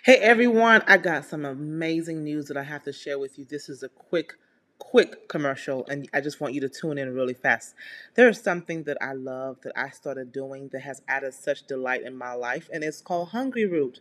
Hey everyone, I got some amazing news that I have to share with you. This is a quick, quick commercial, and I just want you to tune in really fast. There is something that I love that I started doing that has added such delight in my life, and it's called Hungryroot.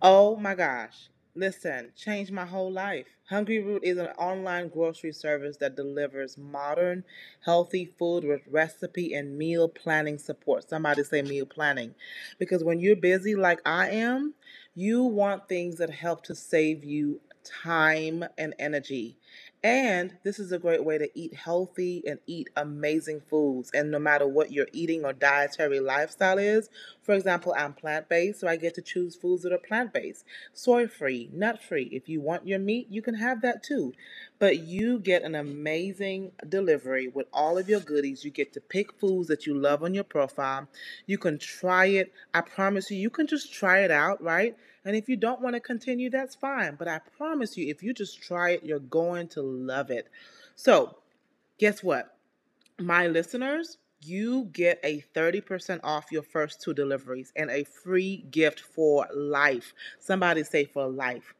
Oh my gosh. Listen, changed my whole life. Hungryroot is an online grocery service that delivers modern, healthy food with recipe and meal planning support. Somebody say meal planning. Because when you're busy like I am, you want things that help to save you time and energy. And this is a great way to eat healthy and eat amazing foods. And no matter what your eating or dietary lifestyle is, for example, I'm plant based, so I get to choose foods that are plant based, soy free, nut free. If you want your meat, you can have that too. But you get an amazing delivery with all of your goodies. You get to pick foods that you love on your profile. You can try it. I promise you, you can just try it out, right? And if you don't want to continue, that's fine. But I promise you, if you just try it, you're going to love it. So, guess what? My listeners, you get a 30% off your first two deliveries and a free gift for life. Somebody say for life.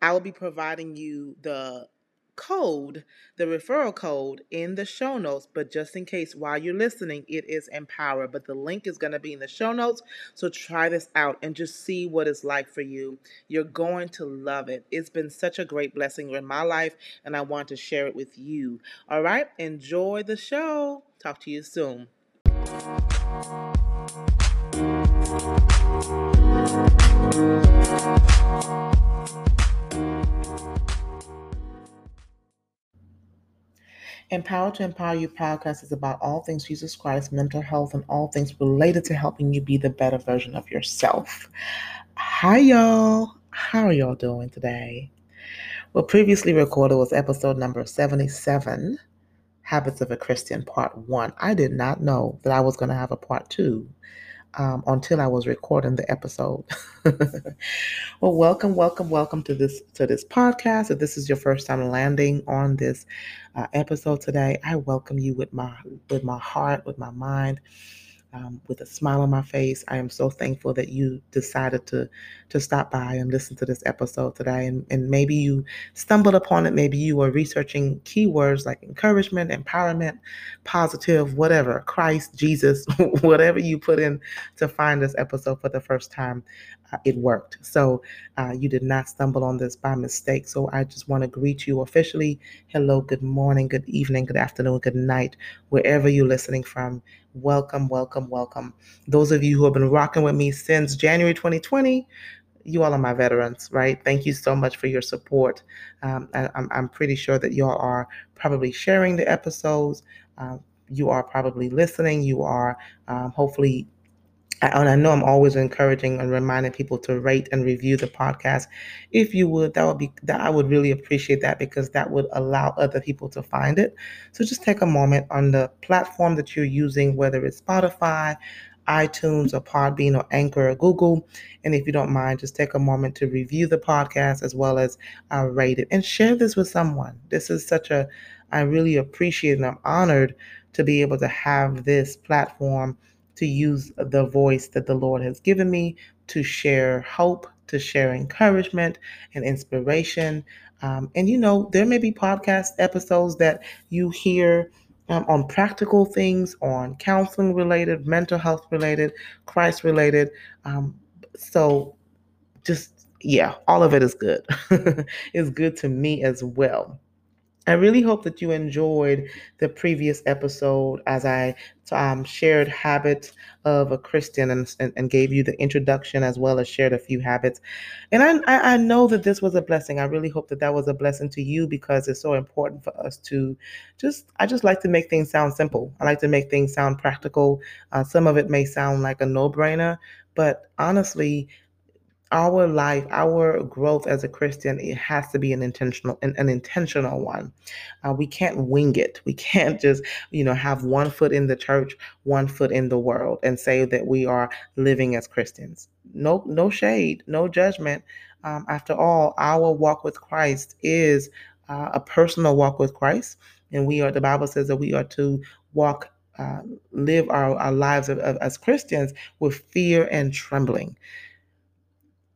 I will be providing you the code, the referral code in the show notes. But just in case while you're listening, it is Empower. But the link is going to be in the show notes. So try this out and just see what it's like for you. You're going to love it. It's been such a great blessing in my life, and I want to share it with you. All right, enjoy the show. Talk to you soon. Empower to Empower You podcast is about all things Jesus Christ, mental health, and all things related to helping you be the better version of yourself. Hi, y'all. How are y'all doing today? Well, previously recorded was episode number 77 Habits of a Christian, part one. I did not know that I was going to have a part two um, until I was recording the episode. well, welcome, welcome, welcome to this to this podcast. If this is your first time landing on this uh, episode today, I welcome you with my with my heart, with my mind um, with a smile on my face. I am so thankful that you decided to to stop by and listen to this episode today. And, and maybe you stumbled upon it. Maybe you were researching keywords like encouragement, empowerment, positive, whatever, Christ, Jesus, whatever you put in to find this episode for the first time. It worked. So uh, you did not stumble on this by mistake. So I just want to greet you officially. Hello, good morning, good evening, good afternoon, good night, wherever you're listening from. Welcome, welcome, welcome. Those of you who have been rocking with me since January 2020, you all are my veterans, right? Thank you so much for your support. Um, I, am I'm pretty sure that y'all are probably sharing the episodes. Uh, you are probably listening. You are um, hopefully and I know I'm always encouraging and reminding people to rate and review the podcast. If you would, that would be that I would really appreciate that because that would allow other people to find it. So just take a moment on the platform that you're using, whether it's Spotify, iTunes, or Podbean, or Anchor, or Google. And if you don't mind, just take a moment to review the podcast as well as uh, rate it and share this with someone. This is such a I really appreciate and I'm honored to be able to have this platform to use the voice that the Lord has given me to share hope, to share encouragement and inspiration. Um, and you know, there may be podcast episodes that you hear um, on practical things, on counseling related, mental health related, Christ related. Um, so just, yeah, all of it is good. it's good to me as well. I really hope that you enjoyed the previous episode as I um, shared habits of a Christian and, and, and, gave you the introduction as well as shared a few habits. And I, I know that this was a blessing. I really hope that that was a blessing to you because it's so important for us to just, I just like to make things sound simple. I like to make things sound practical. Uh, some of it may sound like a no brainer, but honestly, our life, our growth as a Christian, it has to be an intentional, an, an intentional one. Uh, we can't wing it. We can't just, you know, have one foot in the church, one foot in the world, and say that we are living as Christians. No, no shade, no judgment. Um, after all, our walk with Christ is uh, a personal walk with Christ, and we are. The Bible says that we are to walk uh, live our, our lives of, of, as Christians with fear and trembling.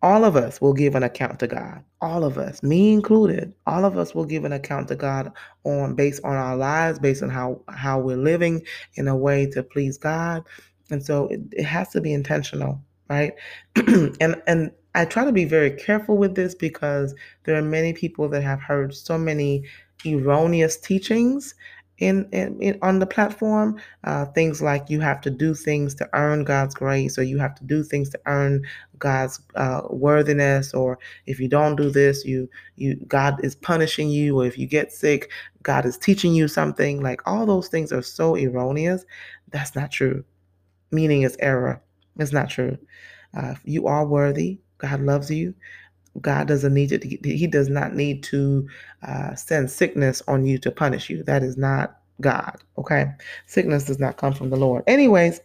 All of us will give an account to God. All of us, me included, all of us will give an account to God on based on our lives, based on how how we're living in a way to please God. And so it, it has to be intentional, right? and and I try to be very careful with this because there are many people that have heard so many erroneous teachings in, in, in, on the platform uh, things like you have to do things to earn god's grace or you have to do things to earn god's uh, worthiness or if you don't do this you you god is punishing you or if you get sick god is teaching you something. Like all those things are so erroneous. That's not true. Meaning is error. It's not true. Uh, you are worthy. God loves you God doesn't need to, he does not need to uh, send sickness on you to punish you. That is not God. Okay. Sickness does not come from the Lord. Anyways,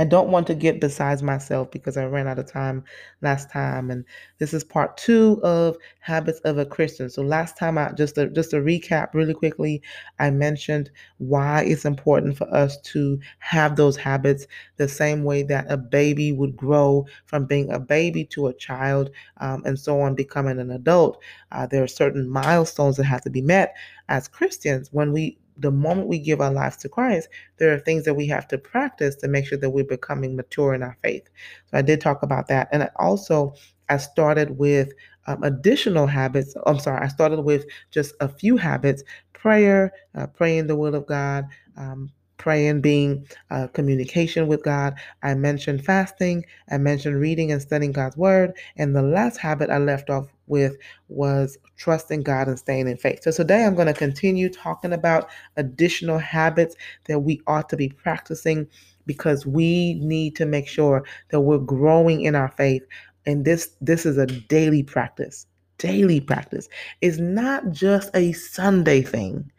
I don't want to get besides myself because I ran out of time last time, and this is part two of habits of a Christian. So last time, I just to, just to recap really quickly, I mentioned why it's important for us to have those habits the same way that a baby would grow from being a baby to a child, um, and so on, becoming an adult. Uh, there are certain milestones that have to be met as Christians when we the moment we give our lives to Christ, there are things that we have to practice to make sure that we're becoming mature in our faith. So I did talk about that. And I also, I started with um, additional habits. I'm sorry, I started with just a few habits prayer, uh, praying the will of God, um, praying being uh, communication with God. I mentioned fasting. I mentioned reading and studying God's word. And the last habit I left off with was trusting God and staying in faith. So today I'm going to continue talking about additional habits that we ought to be practicing because we need to make sure that we're growing in our faith. And this this is a daily practice. Daily practice. It's not just a Sunday thing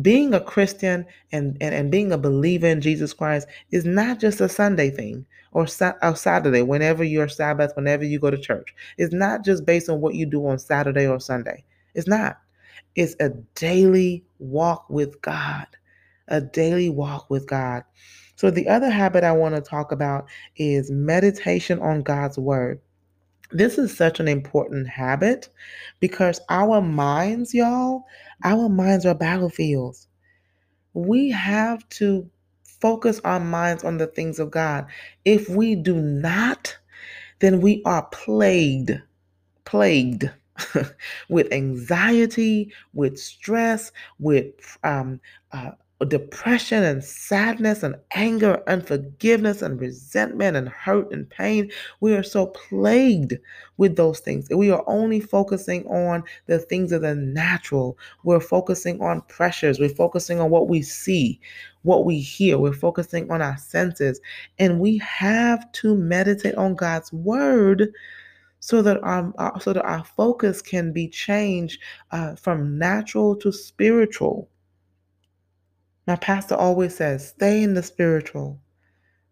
being a Christian and, and, and being a believer in Jesus Christ is not just a Sunday thing or, sa- or Saturday, whenever you're Sabbath, whenever you go to church. It's not just based on what you do on Saturday or Sunday. It's not. It's a daily walk with God, a daily walk with God. So, the other habit I want to talk about is meditation on God's word. This is such an important habit because our minds, y'all, our minds are battlefields. We have to focus our minds on the things of God. If we do not, then we are plagued, plagued with anxiety, with stress, with um, uh, depression and sadness and anger, unforgiveness and resentment and hurt and pain. We are so plagued with those things. We are only focusing on the things of the natural. We're focusing on pressures. We're focusing on what we see, what we hear. We're focusing on our senses. And we have to meditate on God's word so that our, our, so that our focus can be changed uh, from natural to spiritual. My pastor always says, stay in the spiritual.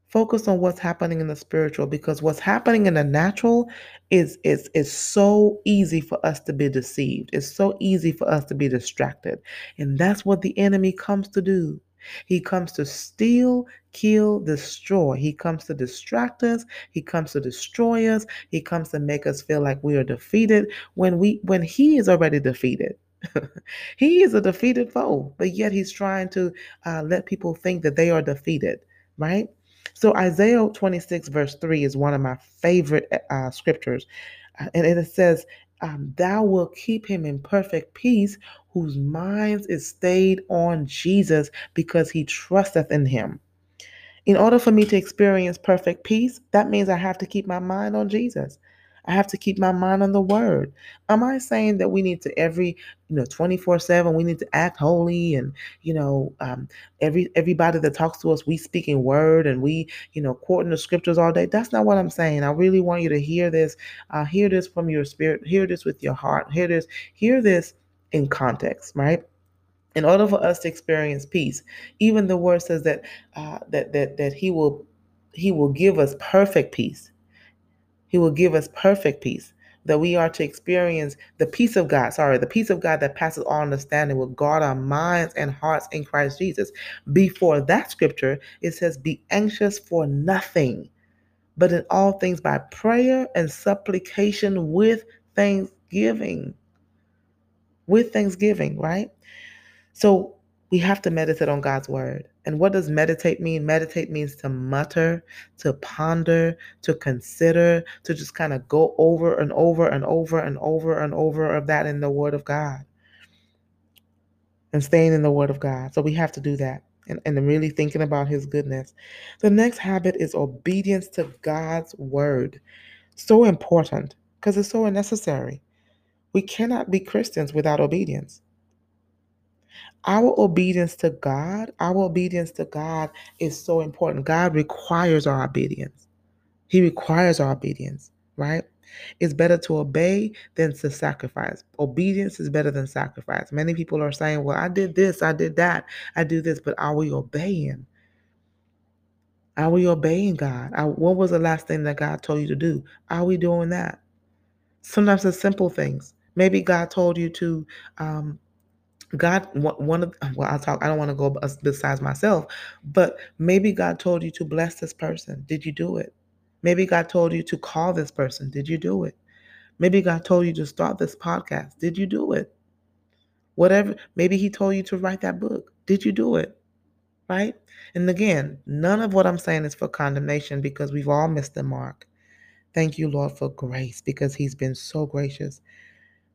Focus on what's happening in the spiritual because what's happening in the natural is, is, is so easy for us to be deceived. It's so easy for us to be distracted. And that's what the enemy comes to do. He comes to steal, kill, destroy. He comes to distract us. He comes to destroy us. He comes to make us feel like we are defeated when we when he is already defeated. he is a defeated foe, but yet he's trying to uh, let people think that they are defeated, right? So Isaiah 26, verse 3 is one of my favorite uh, scriptures. Uh, and it says, um, Thou wilt keep him in perfect peace, whose mind is stayed on Jesus because he trusteth in him. In order for me to experience perfect peace, that means I have to keep my mind on Jesus. I have to keep my mind on the word. Am I saying that we need to every, you know, 24-7, we need to act holy and, you know, um, every everybody that talks to us, we speak in word and we, you know, quoting the scriptures all day. That's not what I'm saying. I really want you to hear this, uh, hear this from your spirit, hear this with your heart, hear this, hear this in context, right? In order for us to experience peace, even the word says that uh, that that that He will He will give us perfect peace. He will give us perfect peace. That we are to experience the peace of God, sorry, the peace of God that passes all understanding will guard our minds and hearts in Christ Jesus. Before that scripture, it says, Be anxious for nothing, but in all things by prayer and supplication with thanksgiving. With thanksgiving, right? So we have to meditate on God's word. And what does meditate mean? Meditate means to mutter, to ponder, to consider, to just kind of go over and over and over and over and over of that in the word of God and staying in the word of God. So we have to do that and, and really thinking about his goodness. The next habit is obedience to God's word. So important because it's so necessary. We cannot be Christians without obedience. Our obedience to God, our obedience to God is so important. God requires our obedience. He requires our obedience, right? It's better to obey than to sacrifice. Obedience is better than sacrifice. Many people are saying, Well, I did this, I did that, I do this, but are we obeying? Are we obeying God? What was the last thing that God told you to do? Are we doing that? Sometimes it's simple things. Maybe God told you to um, God, one of well, I'll talk. I don't want to go besides myself, but maybe God told you to bless this person. Did you do it? Maybe God told you to call this person. Did you do it? Maybe God told you to start this podcast. Did you do it? Whatever. Maybe He told you to write that book. Did you do it? Right? And again, none of what I'm saying is for condemnation because we've all missed the mark. Thank you, Lord, for grace because He's been so gracious.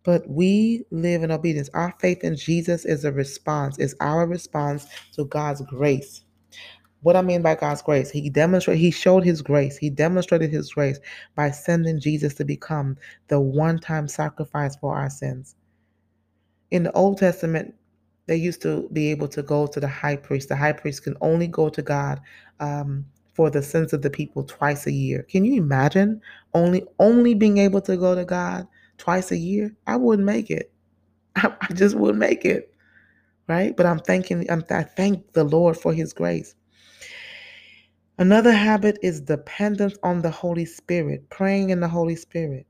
But we live in obedience. Our faith in Jesus is a response, is our response to God's grace. What I mean by God's grace, He demonstrated, He showed His grace. He demonstrated His grace by sending Jesus to become the one time sacrifice for our sins. In the Old Testament, they used to be able to go to the high priest. The high priest can only go to God um, for the sins of the people twice a year. Can you imagine only only being able to go to God twice a year, I wouldn't make it. I, I just wouldn't make it. Right? But I'm thanking, I'm, I thank the Lord for his grace. Another habit is dependence on the Holy Spirit, praying in the Holy Spirit.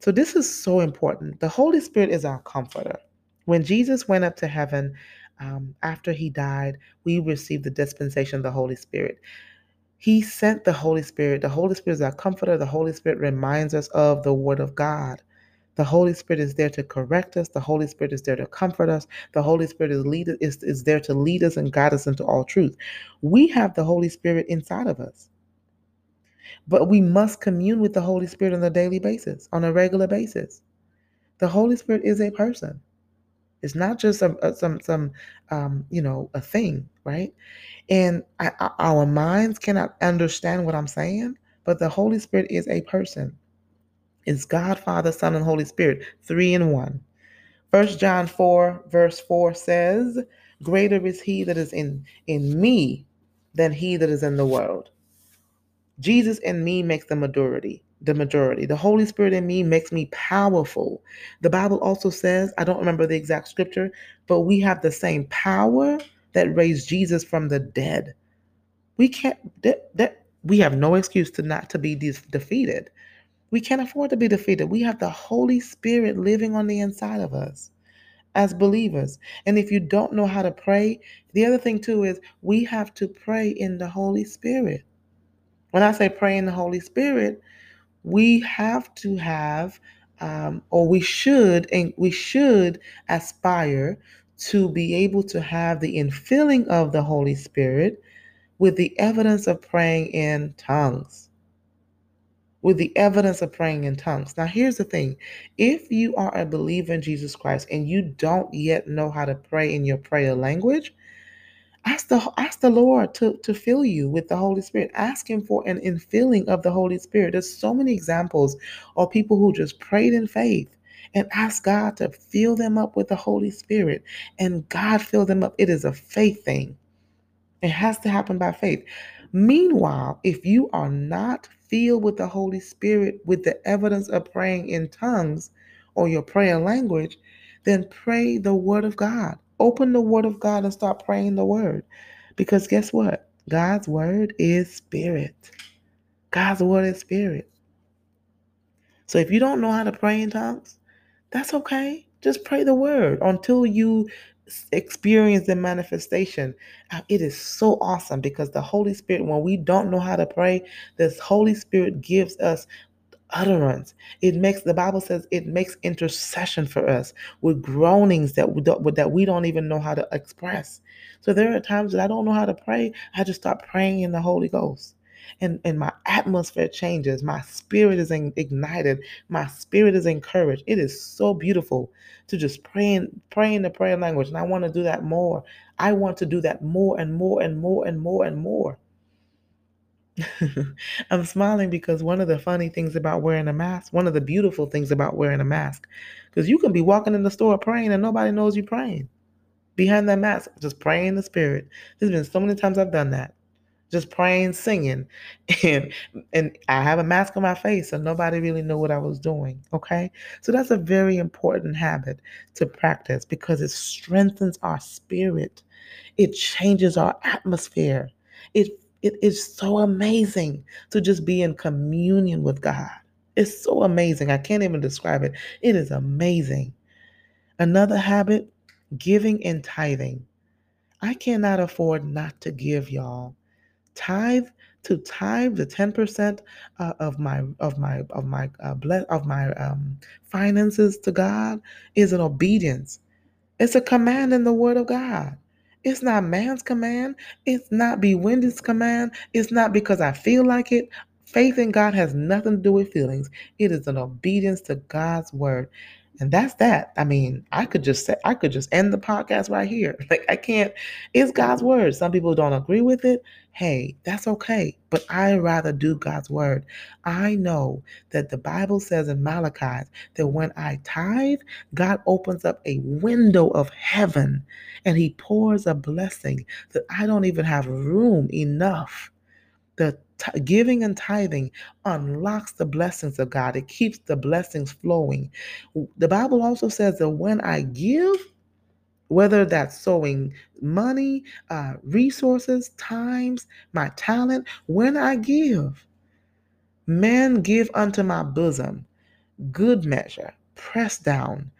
So this is so important. The Holy Spirit is our comforter. When Jesus went up to heaven, um, after he died, we received the dispensation of the Holy Spirit. He sent the Holy Spirit. The Holy Spirit is our comforter. The Holy Spirit reminds us of the Word of God. The Holy Spirit is there to correct us. The Holy Spirit is there to comfort us. The Holy Spirit is lead is, is there to lead us and guide us into all truth. We have the Holy Spirit inside of us. But we must commune with the Holy Spirit on a daily basis, on a regular basis. The Holy Spirit is a person. It's not just some some some um, you know a thing, right? And I, our minds cannot understand what I'm saying, but the Holy Spirit is a person is God, Father, Son, and Holy Spirit, three in one. First John 4, verse 4 says, Greater is he that is in, in me than he that is in the world. Jesus in me makes the majority. The majority. The Holy Spirit in me makes me powerful. The Bible also says, I don't remember the exact scripture, but we have the same power that raised Jesus from the dead. We can't that, that we have no excuse to not to be de- defeated. We can't afford to be defeated. We have the Holy Spirit living on the inside of us as believers. And if you don't know how to pray, the other thing too is we have to pray in the Holy Spirit. When I say pray in the Holy Spirit, we have to have, um, or we should, and we should aspire to be able to have the infilling of the Holy Spirit with the evidence of praying in tongues with the evidence of praying in tongues. Now, here's the thing if you are a believer in Jesus Christ and you don't yet know how to pray in your prayer language, ask the ask the Lord to, to fill you with the Holy Spirit. Ask Him for an infilling of the Holy Spirit. There's so many examples of people who just prayed in faith and ask God to fill them up with the Holy Spirit, and God fill them up. It is a faith thing. It has to happen by faith. Meanwhile, if you are not filled with the Holy Spirit with the evidence of praying in tongues or your prayer language, then pray the Word of God. Open the Word of God and start praying the Word. Because guess what? God's Word is Spirit. God's Word is Spirit. So if you don't know how to pray in tongues, that's okay. Just pray the Word until you experience the manifestation. Uh, it is so awesome because the Holy Spirit, when we don't know how to pray, this Holy Spirit gives us utterance. It makes the Bible says it makes intercession for us with groanings that we don't, that we don't even know how to express. So there are times that I don't know how to pray. I just start praying in the Holy Ghost. And, and my atmosphere changes. My spirit is ignited. My spirit is encouraged. It is so beautiful to just pray in, pray in the prayer language. And I want to do that more. I want to do that more and more and more and more and more. I'm smiling because one of the funny things about wearing a mask, one of the beautiful things about wearing a mask, because you can be walking in the store praying and nobody knows you're praying. Behind that mask, just praying in the spirit. There's been so many times I've done that. Just praying, singing, and and I have a mask on my face, so nobody really knew what I was doing. Okay, so that's a very important habit to practice because it strengthens our spirit. It changes our atmosphere. It it is so amazing to just be in communion with God. It's so amazing. I can't even describe it. It is amazing. Another habit giving and tithing. I cannot afford not to give, y'all. Tithe to tithe the 10% uh, of my of my of my uh, of my um, finances to God is an obedience. It's a command in the word of God. It's not man's command. It's not be Wendy's command. It's not because I feel like it. Faith in God has nothing to do with feelings. It is an obedience to God's word. And that's that. I mean, I could just say I could just end the podcast right here. Like I can't. It's God's word. Some people don't agree with it. Hey, that's okay. But I rather do God's word. I know that the Bible says in Malachi that when I tithe, God opens up a window of heaven and he pours a blessing that I don't even have room enough. The T- giving and tithing unlocks the blessings of God. It keeps the blessings flowing. The Bible also says that when I give, whether that's sowing money, uh, resources, times, my talent, when I give, men give unto my bosom good measure, pressed down,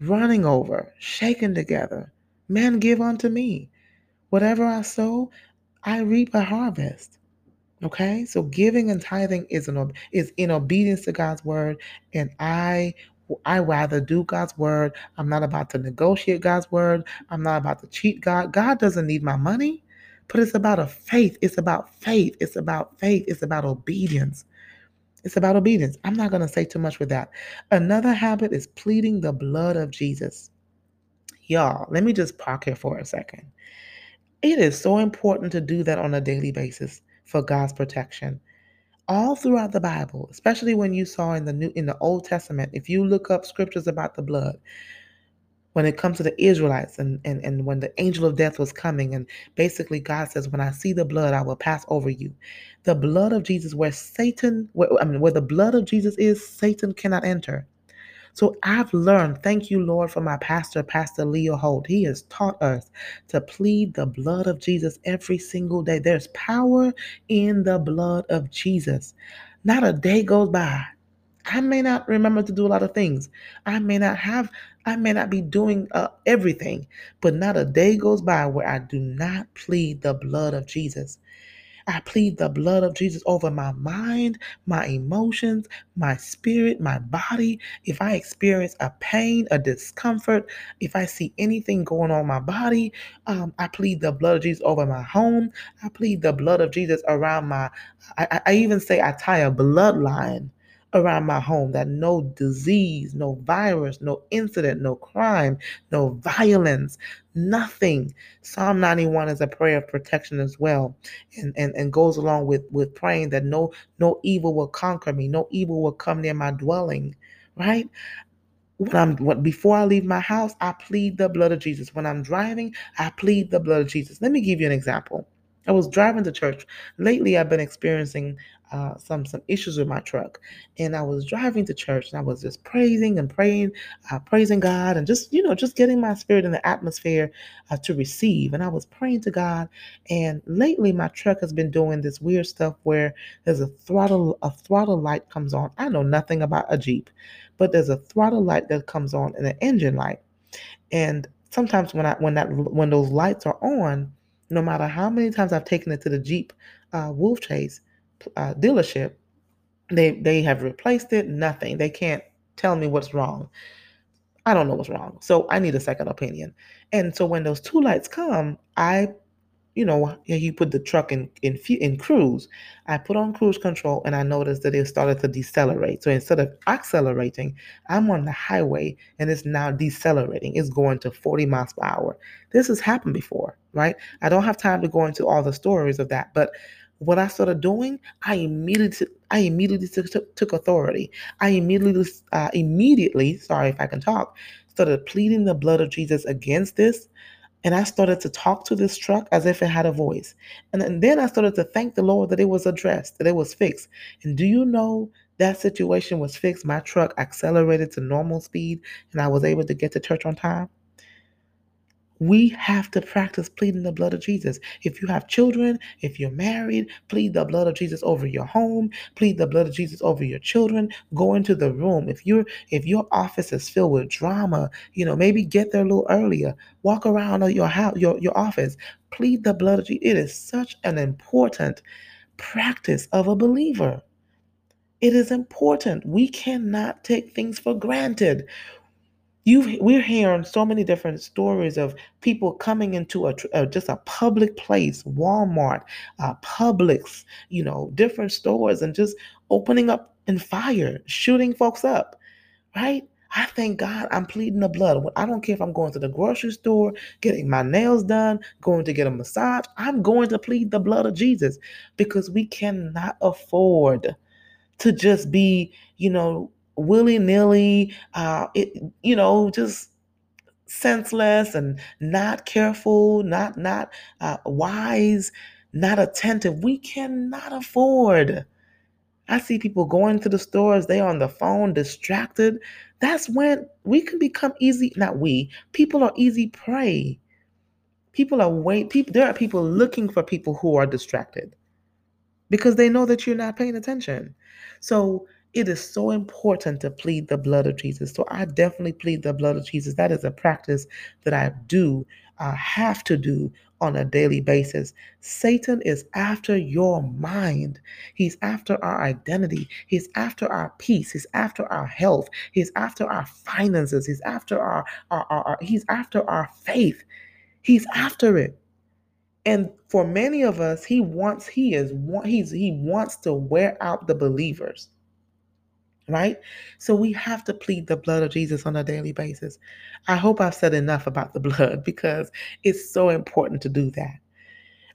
running over, shaken together. Men give unto me. Whatever I sow, I reap a harvest. Okay, so giving and tithing is an is in obedience to God's word, and I I rather do God's word. I'm not about to negotiate God's word. I'm not about to cheat God. God doesn't need my money, but it's about a faith. It's about faith. It's about faith. It's about obedience. It's about obedience. I'm not going to say too much with that. Another habit is pleading the blood of Jesus. Y'all, let me just park here for a second. It is so important to do that on a daily basis for God's protection. All throughout the Bible, especially when you saw in the new in the Old Testament, if you look up scriptures about the blood, when it comes to the Israelites and, and, and when the angel of death was coming, and basically God says, When I see the blood, I will pass over you. The blood of Jesus, where Satan, where, I mean, where the blood of Jesus is, Satan cannot enter. So I've learned, thank you, Lord, for my pastor, Pastor Leo Holt. He has taught us to plead the blood of Jesus every single day. There's power in the blood of Jesus. Not a day goes by. I may not remember to do a lot of things. I may not have, I may not be doing uh, everything, but not a day goes by where I do not plead the blood of Jesus. I plead the blood of Jesus over my mind, my emotions, my spirit, my body. If I experience a pain, a discomfort, if I see anything going on my body, um, I plead the blood of Jesus over my home. I plead the blood of Jesus around my, I, I even say I tie a bloodline around my home that no disease, no virus, no incident, no crime, no violence, nothing. Psalm 91 is a prayer of protection as well and, and, and goes along with, with praying that no no evil will conquer me, no evil will come near my dwelling, right? When I'm when, before I leave my house, I plead the blood of Jesus. When I'm driving, I plead the blood of Jesus. Let me give you an example. I was driving to church. Lately, I've been experiencing uh, some some issues with my truck, and I was driving to church, and I was just praising and praying, uh, praising God, and just you know just getting my spirit in the atmosphere uh, to receive. And I was praying to God, and lately my truck has been doing this weird stuff where there's a throttle a throttle light comes on. I know nothing about a Jeep, but there's a throttle light that comes on and an engine light, and sometimes when I when that when those lights are on, no matter how many times I've taken it to the Jeep uh, Wolfchase uh, dealership, they they have replaced it. Nothing. They can't tell me what's wrong. I don't know what's wrong. So I need a second opinion. And so when those two lights come, I you know, he put the truck in in in cruise. I put on cruise control and I noticed that it started to decelerate. So instead of accelerating, I'm on the highway and it's now decelerating. It's going to 40 miles per hour. This has happened before, right? I don't have time to go into all the stories of that, but what I started doing, I immediately I immediately took, took authority. I immediately uh, immediately, sorry if I can talk, started pleading the blood of Jesus against this and I started to talk to this truck as if it had a voice. And then I started to thank the Lord that it was addressed, that it was fixed. And do you know that situation was fixed? My truck accelerated to normal speed and I was able to get to church on time. We have to practice pleading the blood of Jesus. If you have children, if you're married, plead the blood of Jesus over your home, plead the blood of Jesus over your children. Go into the room. If you're if your office is filled with drama, you know, maybe get there a little earlier. Walk around your house, your, your office. Plead the blood of Jesus. It is such an important practice of a believer. It is important. We cannot take things for granted you we're hearing so many different stories of people coming into a, a just a public place walmart uh, publix you know different stores and just opening up in fire shooting folks up right I thank God I'm pleading the blood. I don't care if I'm going to the grocery store, getting my nails done, going to get a massage. I'm going to plead the blood of Jesus because we cannot afford to just be, you know, willy nilly, uh, you know, just senseless and not careful, not not uh, wise, not attentive. We cannot afford. I see people going to the stores, they are on the phone, distracted. That's when we can become easy, not we, people are easy prey. People are wait, people there are people looking for people who are distracted because they know that you're not paying attention. So it is so important to plead the blood of Jesus. So I definitely plead the blood of Jesus. That is a practice that I do, uh, have to do on a daily basis. Satan is after your mind. He's after our identity. He's after our peace. He's after our health. He's after our finances. He's after our, our, our, our he's after our faith. He's after it. And for many of us, he wants, he is, he's, he wants to wear out the believers right? So we have to plead the blood of Jesus on a daily basis. I hope I've said enough about the blood because it's so important to do that.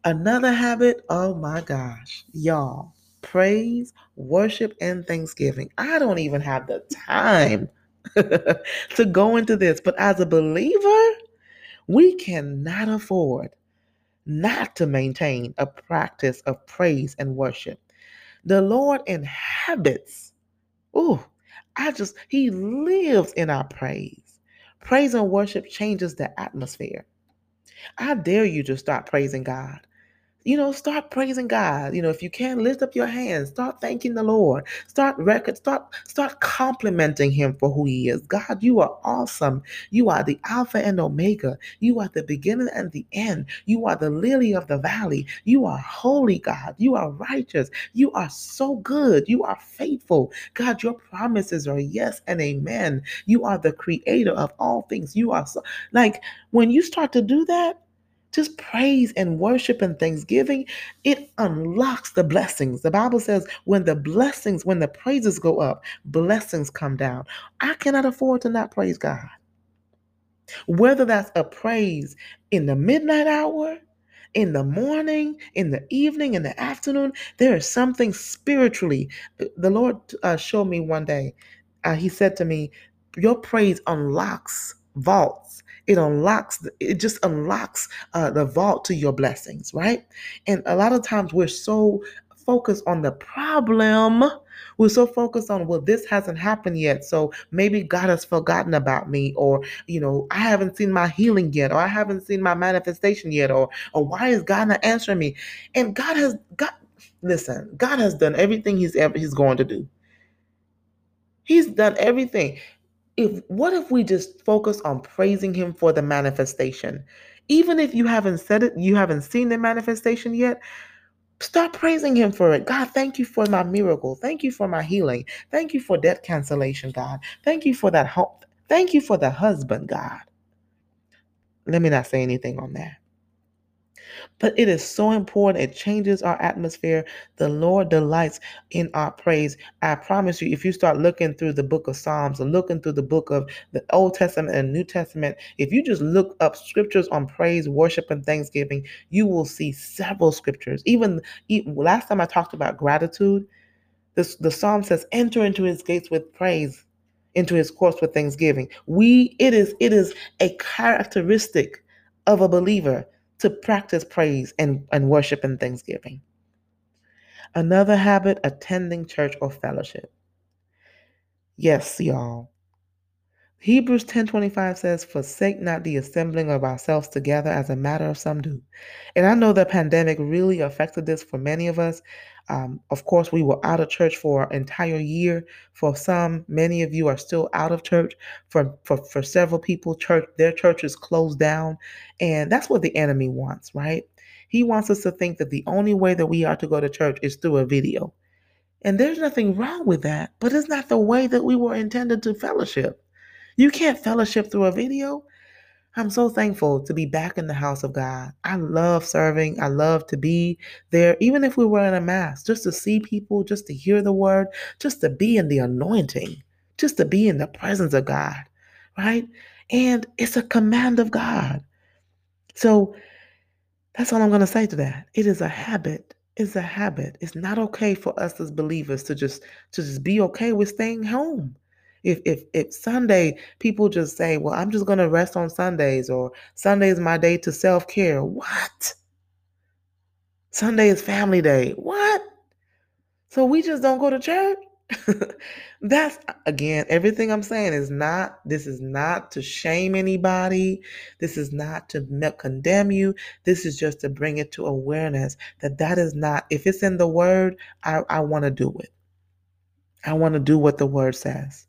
Another habit, oh my gosh, y'all, praise, worship, and thanksgiving. I don't even have the time to go into this, but as a believer, we cannot afford not to maintain a practice of praise and worship. The Lord inhabits Ooh, I just, He lives in our praise. Praise and worship changes the atmosphere. I dare you to start praising God you know, start praising God. You know, if you can lift up your hands, start thanking the Lord. Start record, start, start complimenting him for who he is. God, you are awesome. You are the Alpha and Omega. You are the beginning and the end. You are the lily of the valley. You are holy, God. You are righteous. You are so good. You are faithful. God, your promises are yes and amen. You are the creator of all things. You are so like when you start to do that, just praise and worship and thanksgiving, it unlocks the blessings. The Bible says when the blessings, when the praises go up, blessings come down. I cannot afford to not praise God. Whether that's a praise in the midnight hour, in the morning, in the evening, in the afternoon, there is something spiritually. The Lord uh, showed me one day, uh, He said to me, Your praise unlocks vaults it unlocks it just unlocks uh, the vault to your blessings right? And a lot of times we're so focused on the problem we're so focused on well this hasn't happened yet so maybe god has forgotten about me or you know i haven't seen my healing yet or i haven't seen my manifestation yet or or why is god not answering me? And god has got listen god has done everything he's ever he's going to do. He's done everything if what if we just focus on praising him for the manifestation? Even if you haven't said it, you haven't seen the manifestation yet, start praising him for it. God, thank you for my miracle. Thank you for my healing. Thank you for debt cancellation, God. Thank you for that hope. Thank you for the husband, God. Let me not say anything on that. But it is so important. It changes our atmosphere. The Lord delights in our praise. I promise you, if you start looking through the book of Psalms and looking through the book of the Old Testament and New Testament, if you just look up scriptures on praise, worship, and thanksgiving, you will see several scriptures. Even, even last time I talked about gratitude, this, the psalm says, enter into his gates with praise into his courts with thanksgiving. We it is it is a characteristic of a believer to practice praise and, and worship and thanksgiving. Another habit, attending church or fellowship. Yes, y'all. Hebrews 10:25 says, "Forsake not the assembling of ourselves together as a matter of some do." And I know the pandemic really affected this for many of us. Um, of course, we were out of church for an entire year. For some, many of you are still out of church. For for for several people, church their churches closed down, and that's what the enemy wants, right? He wants us to think that the only way that we are to go to church is through a video. And there's nothing wrong with that, but it's not the way that we were intended to fellowship. You can't fellowship through a video. I'm so thankful to be back in the house of God. I love serving. I love to be there, even if we were in a mass, just to see people, just to hear the word, just to be in the anointing, just to be in the presence of God, right? And it's a command of God. So that's all I'm going to say to that. It is a habit. It's a habit. It's not okay for us as believers to just to just be okay with staying home. If if if Sunday people just say, "Well, I'm just going to rest on Sundays," or "Sunday is my day to self care," what? Sunday is family day. What? So we just don't go to church? That's again, everything I'm saying is not, this is not to shame anybody. This is not to condemn you. This is just to bring it to awareness that that is not, if it's in the word, I, I want to do it. I want to do what the word says.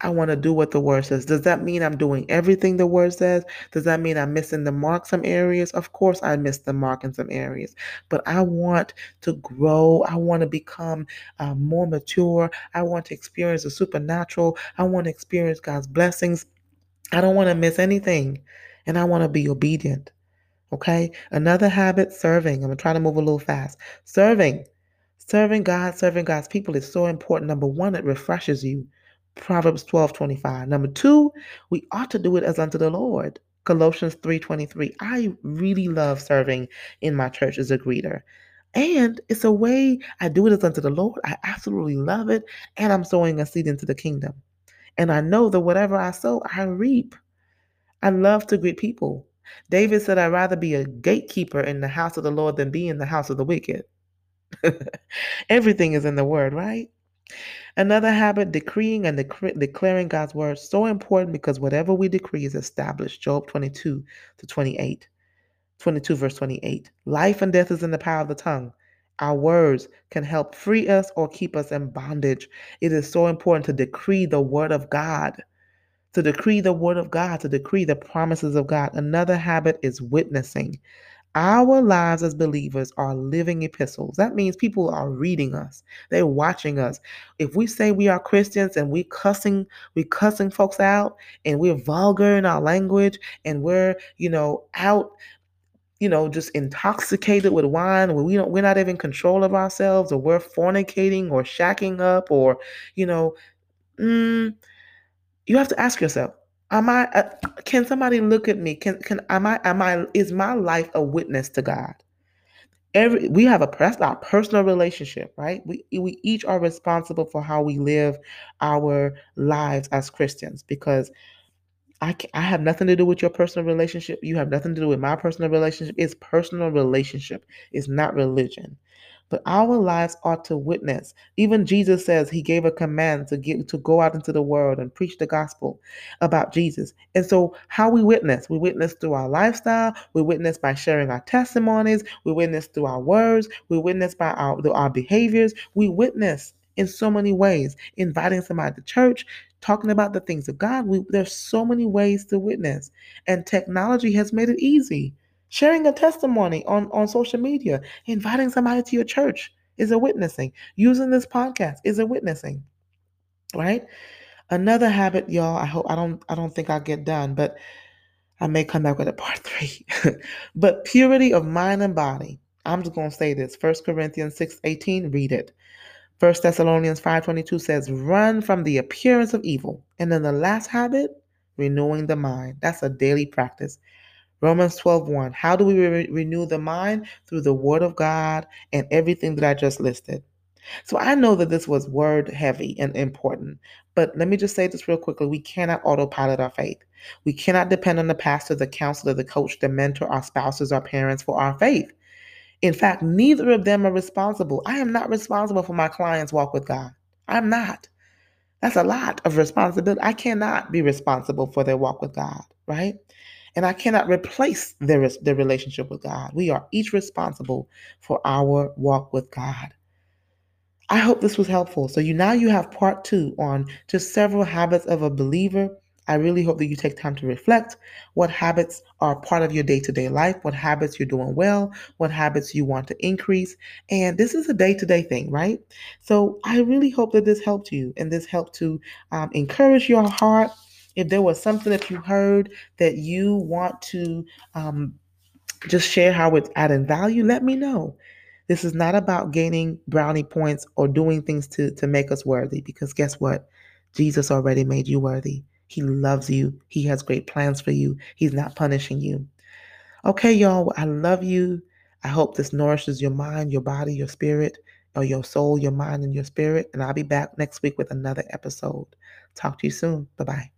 I want to do what the word says. Does that mean I'm doing everything the word says? Does that mean I'm missing the mark some areas? Of course, I miss the mark in some areas, but I want to grow. I want to become uh, more mature. I want to experience the supernatural. I want to experience God's blessings. I don't want to miss anything, and I want to be obedient. Okay. Another habit, serving. I'm going to try to move a little fast. Serving. Serving God, serving God's people is so important. Number one, it refreshes you. Proverbs 12 25. Number two, we ought to do it as unto the Lord. Colossians 3 23. I really love serving in my church as a greeter. And it's a way I do it as unto the Lord. I absolutely love it. And I'm sowing a seed into the kingdom. And I know that whatever I sow, I reap. I love to greet people. David said, I'd rather be a gatekeeper in the house of the Lord than be in the house of the wicked. Everything is in the word, right? Another habit, decreeing and dec- declaring God's word, so important because whatever we decree is established. Job 22 to 28. 22 verse 28. Life and death is in the power of the tongue. Our words can help free us or keep us in bondage. It is so important to decree the word of God, to decree the word of God, to decree the promises of God. Another habit is witnessing. Our lives as believers are living epistles. That means people are reading us. They're watching us. If we say we are Christians and we cussing, we cussing folks out and we're vulgar in our language and we're, you know, out, you know, just intoxicated with wine where we don't we're not even control of ourselves or we're fornicating or shacking up or, you know, mm, you have to ask yourself, Am I? Uh, can somebody look at me? Can can am I? Am I? Is my life a witness to God? Every we have a that's our personal relationship, right? We we each are responsible for how we live our lives as Christians because I I have nothing to do with your personal relationship. You have nothing to do with my personal relationship. It's personal relationship. It's not religion but our lives ought to witness. Even Jesus says he gave a command to get to go out into the world and preach the gospel about Jesus. And so how we witness, we witness through our lifestyle, we witness by sharing our testimonies, we witness through our words, we witness by our, through our behaviors, we witness in so many ways, inviting somebody to church, talking about the things of God. We, there's so many ways to witness, and technology has made it easy. Sharing a testimony on, on social media, inviting somebody to your church is a witnessing. Using this podcast is a witnessing. Right? Another habit, y'all, I hope I don't I don't think I'll get done, but I may come back with a part three. but purity of mind and body. I'm just gonna say this. 1 Corinthians 6 18, read it. 1 Thessalonians 5:22 says, "Run from the appearance of evil." And then the last habit, renewing the mind. That's a daily practice. Romans 12:1. How do we re- renew the mind? Through the word of God and everything that I just listed. So I know that this was word heavy and important, but let me just say this real quickly. We cannot autopilot our faith. We cannot depend on the pastor, the counselor, the coach, the mentor, our spouses, our parents for our faith. In fact, neither of them are responsible. I am not responsible for my client's walk with God. I'm not. That's a lot of responsibility. I cannot be responsible for their walk with God, right? And I cannot replace their, their relationship with God. We are each responsible for our walk with God. I hope this was helpful. So you now you have part two on just several habits of a believer I really hope that you take time to reflect what habits are part of your day to day life, what habits you're doing well, what habits you want to increase. And this is a day to day thing, right? So I really hope that this helped you and this helped to um, encourage your heart. If there was something that you heard that you want to um, just share how it's adding value, let me know. This is not about gaining brownie points or doing things to, to make us worthy because guess what? Jesus already made you worthy. He loves you. He has great plans for you. He's not punishing you. Okay, y'all, I love you. I hope this nourishes your mind, your body, your spirit, or your soul, your mind, and your spirit. And I'll be back next week with another episode. Talk to you soon. Bye bye.